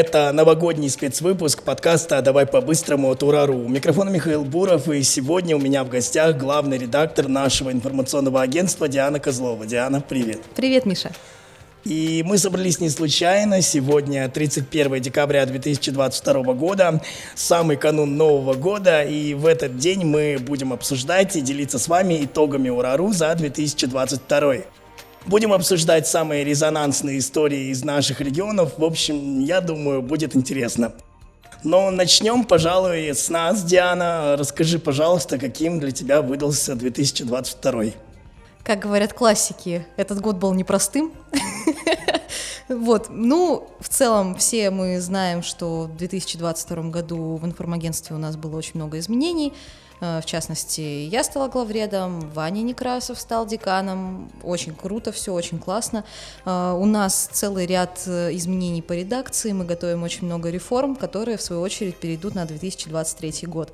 Это новогодний спецвыпуск подкаста «Давай по-быстрому» от Урару. У микрофона Михаил Буров, и сегодня у меня в гостях главный редактор нашего информационного агентства Диана Козлова. Диана, привет. Привет, Миша. И мы собрались не случайно. Сегодня 31 декабря 2022 года, самый канун Нового года. И в этот день мы будем обсуждать и делиться с вами итогами Урару за 2022. Будем обсуждать самые резонансные истории из наших регионов. В общем, я думаю, будет интересно. Но начнем, пожалуй, с нас, Диана. Расскажи, пожалуйста, каким для тебя выдался 2022? Как говорят классики, этот год был непростым. Вот, ну, в целом все мы знаем, что в 2022 году в информагентстве у нас было очень много изменений. Э, в частности, я стала главредом, Ваня Некрасов стал деканом. Очень круто, все очень классно. Э, у нас целый ряд э, изменений по редакции. Мы готовим очень много реформ, которые, в свою очередь, перейдут на 2023 год.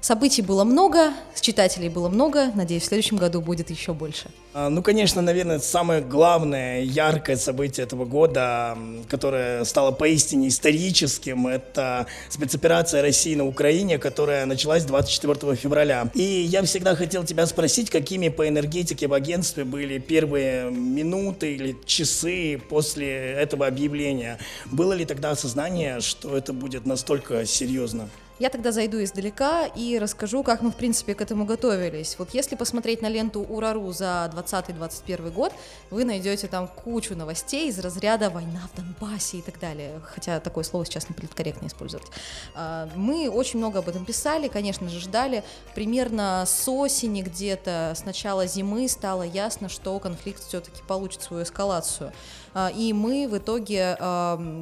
Событий было много, читателей было много. Надеюсь, в следующем году будет еще больше. А, ну, конечно, наверное, самое главное, яркое событие этого года, которое стало поистине историческим, это спецоперация России на Украине, которая началась 24 февраля. И я всегда хотел тебя спросить, какими по энергетике в агентстве были первые минуты или часы после этого объявления. Было ли тогда осознание, что это будет настолько серьезно? Я тогда зайду издалека и расскажу, как мы, в принципе, к этому готовились. Вот если посмотреть на ленту Урару за 2020-2021 год, вы найдете там кучу новостей из разряда «война в Донбассе» и так далее, хотя такое слово сейчас не использовать. А, мы очень много об этом писали, конечно же, ждали. Примерно с осени где-то, с начала зимы стало ясно, что конфликт все-таки получит свою эскалацию. А, и мы в итоге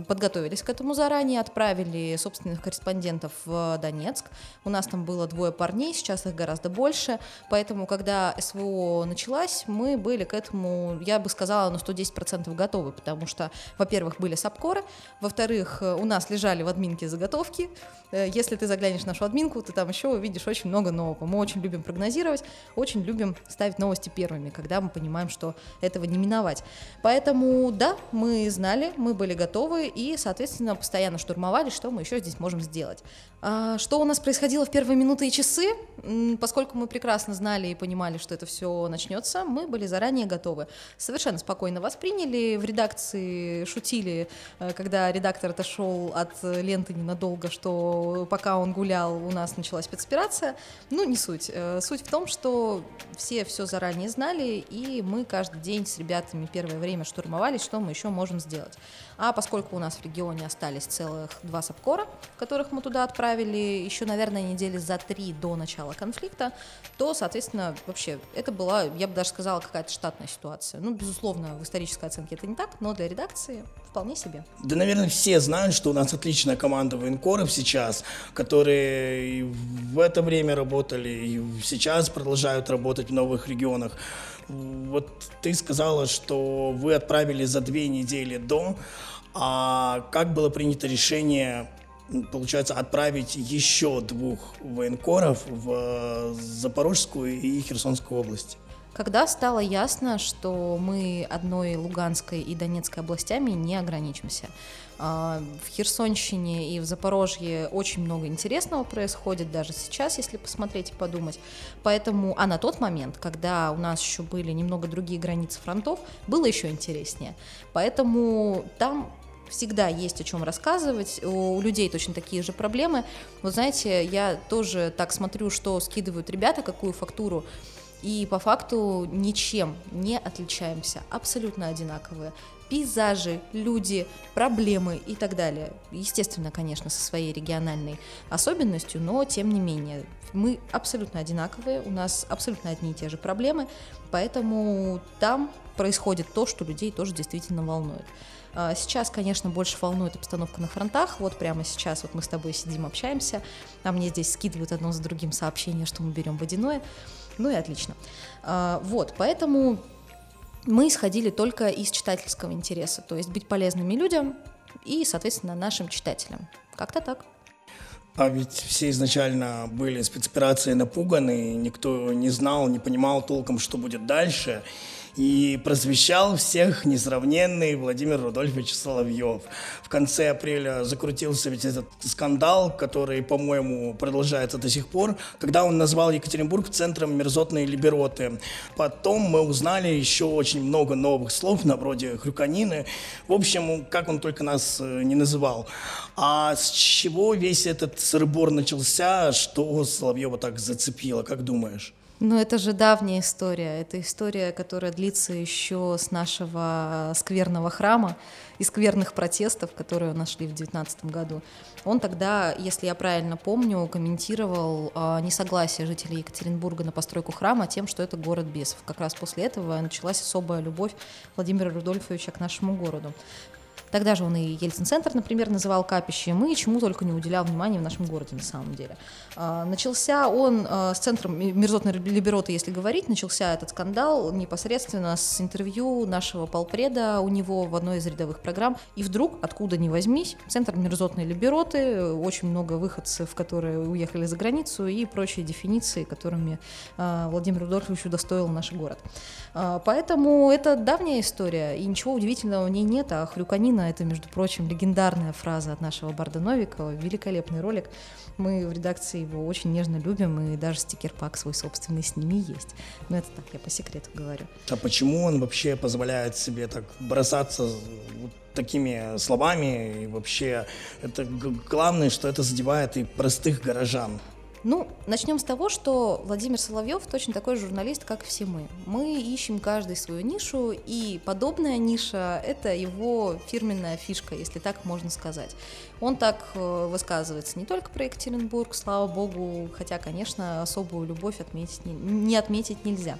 подготовились к этому заранее, отправили собственных корреспондентов в Донецк. У нас там было двое парней, сейчас их гораздо больше. Поэтому, когда СВО началась, мы были к этому, я бы сказала, на 110% готовы, потому что, во-первых, были сапкоры, во-вторых, у нас лежали в админке заготовки. Э, если ты заглянешь в нашу админку, ты там еще увидишь очень много нового. Мы очень любим прогнозировать, очень любим ставить новости первыми, когда мы понимаем, что этого не миновать. Поэтому, да, да, мы знали, мы были готовы и, соответственно, постоянно штурмовали, что мы еще здесь можем сделать. А, что у нас происходило в первые минуты и часы? Поскольку мы прекрасно знали и понимали, что это все начнется, мы были заранее готовы. Совершенно спокойно восприняли, в редакции шутили, э, когда редактор отошел от ленты ненадолго, что пока он гулял, у нас началась спецоперация. Ну, не суть. Э, суть в том, что все все заранее знали, и мы каждый день с ребятами первое время штурмовали, что мы еще можем сделать. А поскольку у нас в регионе остались целых два сапкора, которых мы туда отправили еще, наверное, недели за три до начала конфликта, то, соответственно, вообще это была, я бы даже сказала, какая-то штатная ситуация. Ну, безусловно, в исторической оценке это не так, но для редакции вполне себе. Да, наверное, все знают, что у нас отличная команда военкоров сейчас, которые в это время работали и сейчас продолжают работать в новых регионах. Вот ты сказала, что вы отправили за две недели до. А как было принято решение, получается, отправить еще двух военкоров в э, Запорожскую и Херсонскую область? Когда стало ясно, что мы одной Луганской и Донецкой областями не ограничимся. А, в Херсонщине и в Запорожье очень много интересного происходит, даже сейчас, если посмотреть и подумать. Поэтому, а на тот момент, когда у нас еще были немного другие границы фронтов, было еще интереснее. Поэтому там всегда есть о чем рассказывать, у людей точно такие же проблемы. Вот знаете, я тоже так смотрю, что скидывают ребята, какую фактуру, и по факту ничем не отличаемся, абсолютно одинаковые. Пейзажи, люди, проблемы и так далее. Естественно, конечно, со своей региональной особенностью, но тем не менее. Мы абсолютно одинаковые, у нас абсолютно одни и те же проблемы, поэтому там происходит то, что людей тоже действительно волнует. А, сейчас, конечно, больше волнует обстановка на фронтах. Вот прямо сейчас вот мы с тобой сидим, общаемся, а мне здесь скидывают одно за другим сообщение, что мы берем водяное. Ну и отлично. А, вот, поэтому мы исходили только из читательского интереса, то есть быть полезными людям и, соответственно, нашим читателям. Как-то так. А ведь все изначально были спецоперации напуганы, никто не знал, не понимал толком, что будет дальше. И просвещал всех несравненный Владимир Рудольфович Соловьев. В конце апреля закрутился ведь этот скандал, который, по-моему, продолжается до сих пор, когда он назвал Екатеринбург центром мерзотной либероты. Потом мы узнали еще очень много новых слов, на вроде хрюканины. В общем, как он только нас э, не называл. А с чего весь этот сырбор начался, что Соловьева так зацепило, как думаешь? Ну, это же давняя история. Это история, которая длится еще с нашего скверного храма и скверных протестов, которые нашли в 2019 году. Он тогда, если я правильно помню, комментировал э, несогласие жителей Екатеринбурга на постройку храма тем, что это город бесов. Как раз после этого началась особая любовь Владимира Рудольфовича к нашему городу. Тогда же он и Ельцин-центр, например, называл капищем, и чему только не уделял внимания в нашем городе на самом деле. А, начался он а, с центром мерзотной либероты, если говорить, начался этот скандал непосредственно с интервью нашего полпреда у него в одной из рядовых программ, и вдруг, откуда ни возьмись, центр мерзотной либероты, очень много выходцев, которые уехали за границу, и прочие дефиниции, которыми а, Владимир Рудольфович удостоил наш город. Поэтому это давняя история, и ничего удивительного в ней нет, а хрюканина это, между прочим, легендарная фраза от нашего Барда Новикова, великолепный ролик. Мы в редакции его очень нежно любим, и даже стикер-пак свой собственный с ними есть. Но это так, я по секрету говорю. А почему он вообще позволяет себе так бросаться такими словами? И вообще, это главное, что это задевает и простых горожан. Ну, начнем с того, что Владимир Соловьев точно такой журналист, как все мы. Мы ищем каждый свою нишу, и подобная ниша — это его фирменная фишка, если так можно сказать. Он так э, высказывается не только про Екатеринбург, слава богу, хотя, конечно, особую любовь отметить не, не отметить нельзя.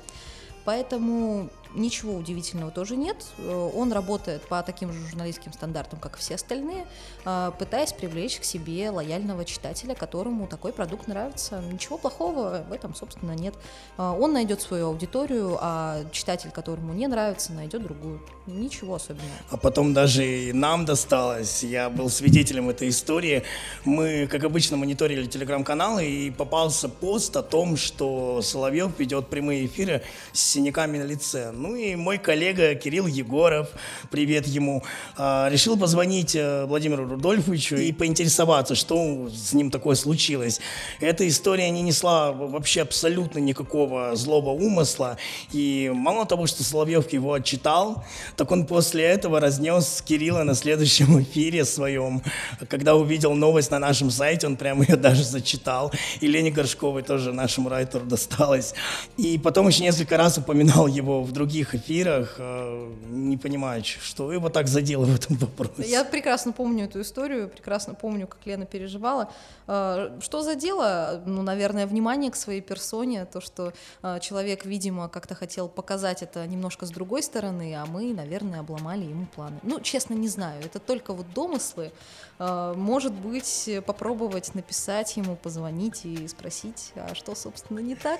Поэтому ничего удивительного тоже нет. Э, он работает по таким же журналистским стандартам, как все остальные, э, пытаясь привлечь к себе лояльного читателя, которому такой продукт нравится. Ничего плохого в этом, собственно, нет. Э, он найдет свою аудиторию, а читатель, которому не нравится, найдет другую. Ничего особенного. А потом даже и нам досталось. Я был свидетелем этой истории. Мы, как обычно, мониторили телеграм-каналы, и попался пост о том, что Соловьев ведет прямые эфиры с синяками на лице. Ну и мой коллега Кирилл Егоров, привет ему, а, решил позвонить э, Владимиру Рудольфовичу и поинтересоваться, что с ним такое случилось. Эта история не несла вообще абсолютно никакого злого умысла. И мало того, что Соловьев его отчитал, так он после этого разнес Кирилла на следующем эфире своем. Когда увидел новость на нашем сайте, он прямо ее даже зачитал. И Лене Горшковой тоже нашему райтеру досталось. И потом еще несколько раз упоминал его в других других эфирах, э, не понимаю, что его так задело в этом вопросе. Я прекрасно помню эту историю, прекрасно помню, как Лена переживала. Э, что за дело? Ну, наверное, внимание к своей персоне, то, что э, человек, видимо, как-то хотел показать это немножко с другой стороны, а мы, наверное, обломали ему планы. Ну, честно, не знаю, это только вот домыслы. Может быть, попробовать написать ему, позвонить и спросить, а что, собственно, не так.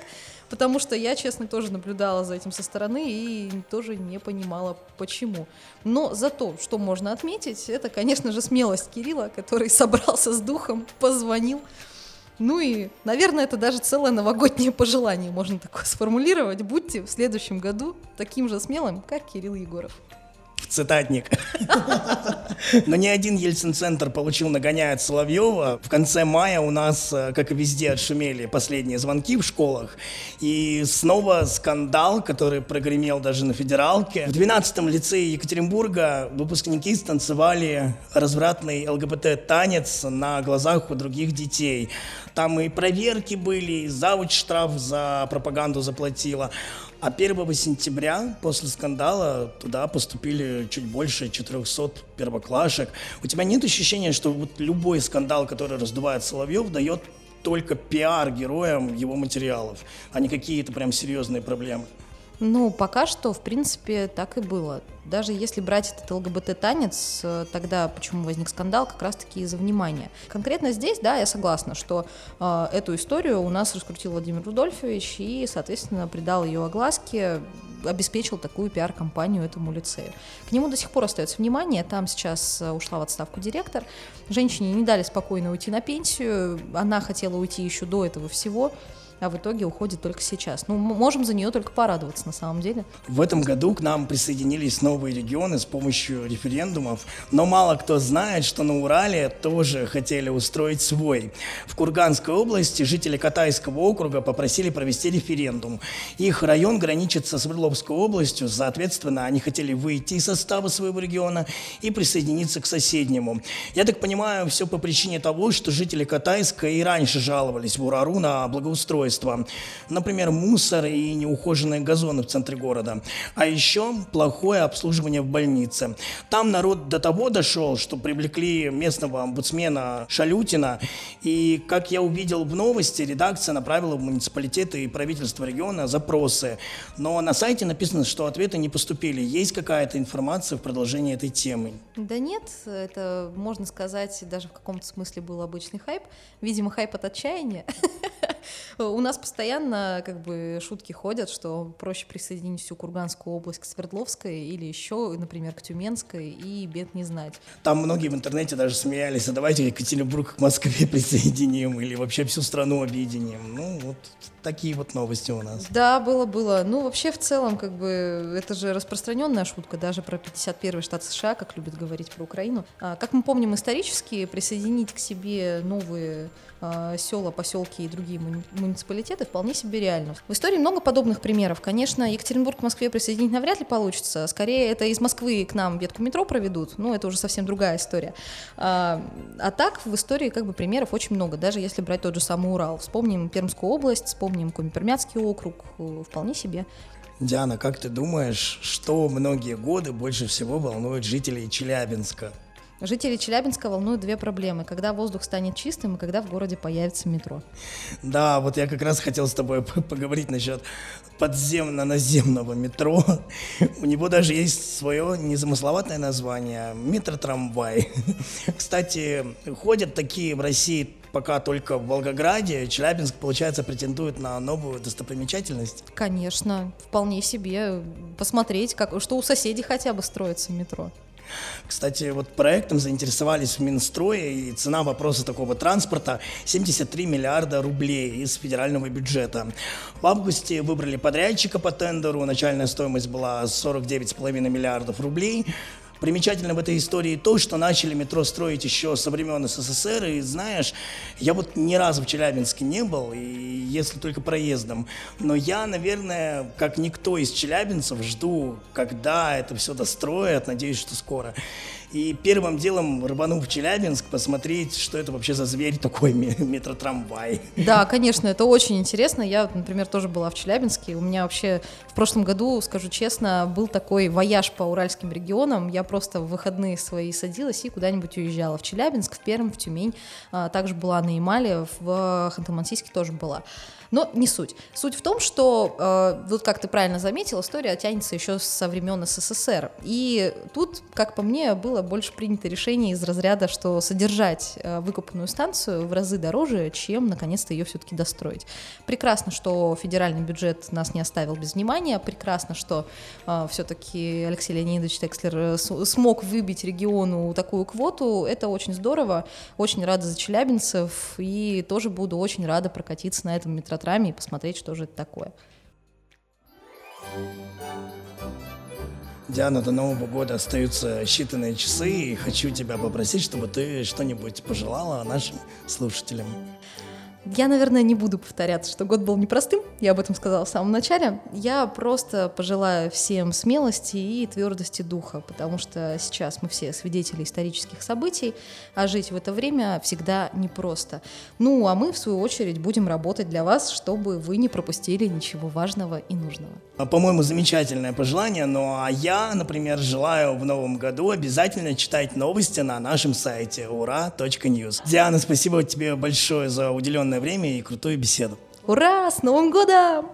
Потому что я, честно, тоже наблюдала за этим со стороны и тоже не понимала, почему. Но зато, что можно отметить, это, конечно же, смелость Кирилла, который собрался с духом, позвонил. Ну и, наверное, это даже целое новогоднее пожелание, можно такое сформулировать. Будьте в следующем году таким же смелым, как Кирилл Егоров цитатник. Но ни один Ельцин-центр получил нагоняя от Соловьева. В конце мая у нас, э, как и везде, отшумели последние звонки в школах. И снова скандал, который прогремел даже на федералке. В 12-м лицее Екатеринбурга выпускники станцевали развратный ЛГБТ-танец на глазах у других детей. Там и проверки были, и завуч штраф за пропаганду заплатила. А 1 сентября после скандала туда поступили чуть больше 400 первоклашек. У тебя нет ощущения, что вот любой скандал, который раздувает Соловьев, дает только пиар героям его материалов, а не какие-то прям серьезные проблемы? Ну, пока что, в принципе, так и было. Даже если брать этот ЛГБТ-танец, э, тогда почему возник скандал, как раз-таки из-за внимания. Конкретно здесь, да, я согласна, что э, эту историю у нас раскрутил Владимир Рудольфович и, соответственно, придал ее огласке, обеспечил такую пиар-компанию этому лицею. К нему до сих пор остается внимание, там сейчас э, ушла в отставку директор, женщине не дали спокойно уйти на пенсию, она хотела уйти еще до этого всего, а в итоге уходит только сейчас. Ну, мы можем за нее только порадоваться на самом деле. В этом году к нам присоединились новые регионы с помощью референдумов, но мало кто знает, что на Урале тоже хотели устроить свой. В Курганской области жители Катайского округа попросили провести референдум. Их район граничит со Свердловской областью, соответственно, они хотели выйти из состава своего региона и присоединиться к соседнему. Я так понимаю, все по причине того, что жители Катайска и раньше жаловались в Урару на благоустройство. Например, мусор и неухоженные газоны в центре города. А еще плохое обслуживание в больнице. Там народ до того дошел, что привлекли местного омбудсмена Шалютина. И, как я увидел в новости, редакция направила в муниципалитеты и правительство региона запросы. Но на сайте написано, что ответы не поступили. Есть какая-то информация в продолжении этой темы? Да нет, это, можно сказать, даже в каком-то смысле был обычный хайп. Видимо, хайп от отчаяния. У нас постоянно как бы шутки ходят, что проще присоединить всю Курганскую область к Свердловской или еще, например, к Тюменской и бед не знать. Там многие в интернете даже смеялись, а давайте Екатеринбург к Москве присоединим или вообще всю страну объединим. Ну, вот такие вот новости у нас. Да, было, было. Ну, вообще, в целом, как бы, это же распространенная шутка, даже про 51-й штат США, как любят говорить про Украину. А, как мы помним исторически, присоединить к себе новые а, села, поселки и другие муниципалитеты вполне себе реально. В истории много подобных примеров. Конечно, Екатеринбург к Москве присоединить навряд ли получится. Скорее, это из Москвы к нам ветку метро проведут. Ну, это уже совсем другая история. А, а так, в истории как бы примеров очень много. Даже если брать тот же самый Урал. Вспомним Пермскую область, вспомним помним Коми-Пермяцкий округ, э, вполне себе. Диана, как ты думаешь, что многие годы больше всего волнует жителей Челябинска? Жителей Челябинска волнуют две проблемы. Когда воздух станет чистым и когда в городе появится метро. Да, вот я как раз хотел с тобой поговорить насчет подземно-наземного метро. У него даже есть свое незамысловатое название – метротрамвай. Кстати, ходят такие в России пока только в Волгограде. Челябинск, получается, претендует на новую достопримечательность. Конечно, вполне себе. Посмотреть, как, что у соседей хотя бы строится метро. Кстати, вот проектом заинтересовались в Минстрое, и цена вопроса такого транспорта 73 миллиарда рублей из федерального бюджета. В августе выбрали подрядчика по тендеру, начальная стоимость была 49,5 миллиардов рублей. Примечательно в этой истории то, что начали метро строить еще со времен СССР, и знаешь, я вот ни разу в Челябинске не был, и если только проездом, но я, наверное, как никто из челябинцев, жду, когда это все достроят, надеюсь, что скоро. И первым делом рвану в Челябинск посмотреть, что это вообще за зверь такой метротрамвай. Да, конечно, это очень интересно. Я, например, тоже была в Челябинске. У меня вообще в прошлом году, скажу честно, был такой вояж по уральским регионам. Я просто в выходные свои садилась и куда-нибудь уезжала. В Челябинск, в Пермь, в Тюмень. А, также была на Ямале, в Ханты-Мансийске тоже была. Но не суть. Суть в том, что, э, вот как ты правильно заметил, история тянется еще со времен СССР. И тут, как по мне, было больше принято решение из разряда, что содержать э, выкупленную станцию в разы дороже, чем наконец-то ее все-таки достроить. Прекрасно, что федеральный бюджет нас не оставил без внимания, прекрасно, что э, все-таки Алексей Леонидович Текслер э, смог выбить региону такую квоту. Это очень здорово, очень рада за челябинцев и тоже буду очень рада прокатиться на этом метро театрами и посмотреть, что же это такое. Диана, до Нового года остаются считанные часы, и хочу тебя попросить, чтобы ты что-нибудь пожелала нашим слушателям. Я, наверное, не буду повторяться, что год был непростым, я об этом сказала в самом начале. Я просто пожелаю всем смелости и твердости духа, потому что сейчас мы все свидетели исторических событий, а жить в это время всегда непросто. Ну, а мы, в свою очередь, будем работать для вас, чтобы вы не пропустили ничего важного и нужного. А, по-моему, замечательное пожелание, ну а я, например, желаю в новом году обязательно читать новости на нашем сайте ура.news. Диана, спасибо тебе большое за уделенное уделенное время и крутую беседу. Ура! С Новым годом!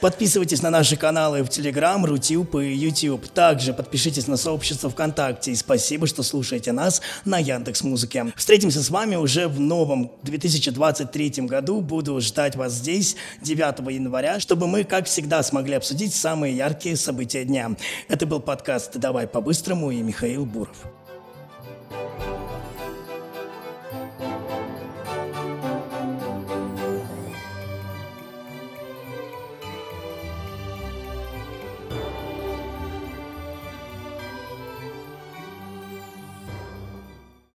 Подписывайтесь на наши каналы в Телеграм, Рутюб и YouTube. Также подпишитесь на сообщество ВКонтакте. И спасибо, что слушаете нас на Яндекс Музыке. Встретимся с вами уже в новом 2023 году. Буду ждать вас здесь 9 января, чтобы мы, как всегда, смогли обсудить самые яркие события дня. Это был подкаст «Давай по-быстрому» и Михаил Буров.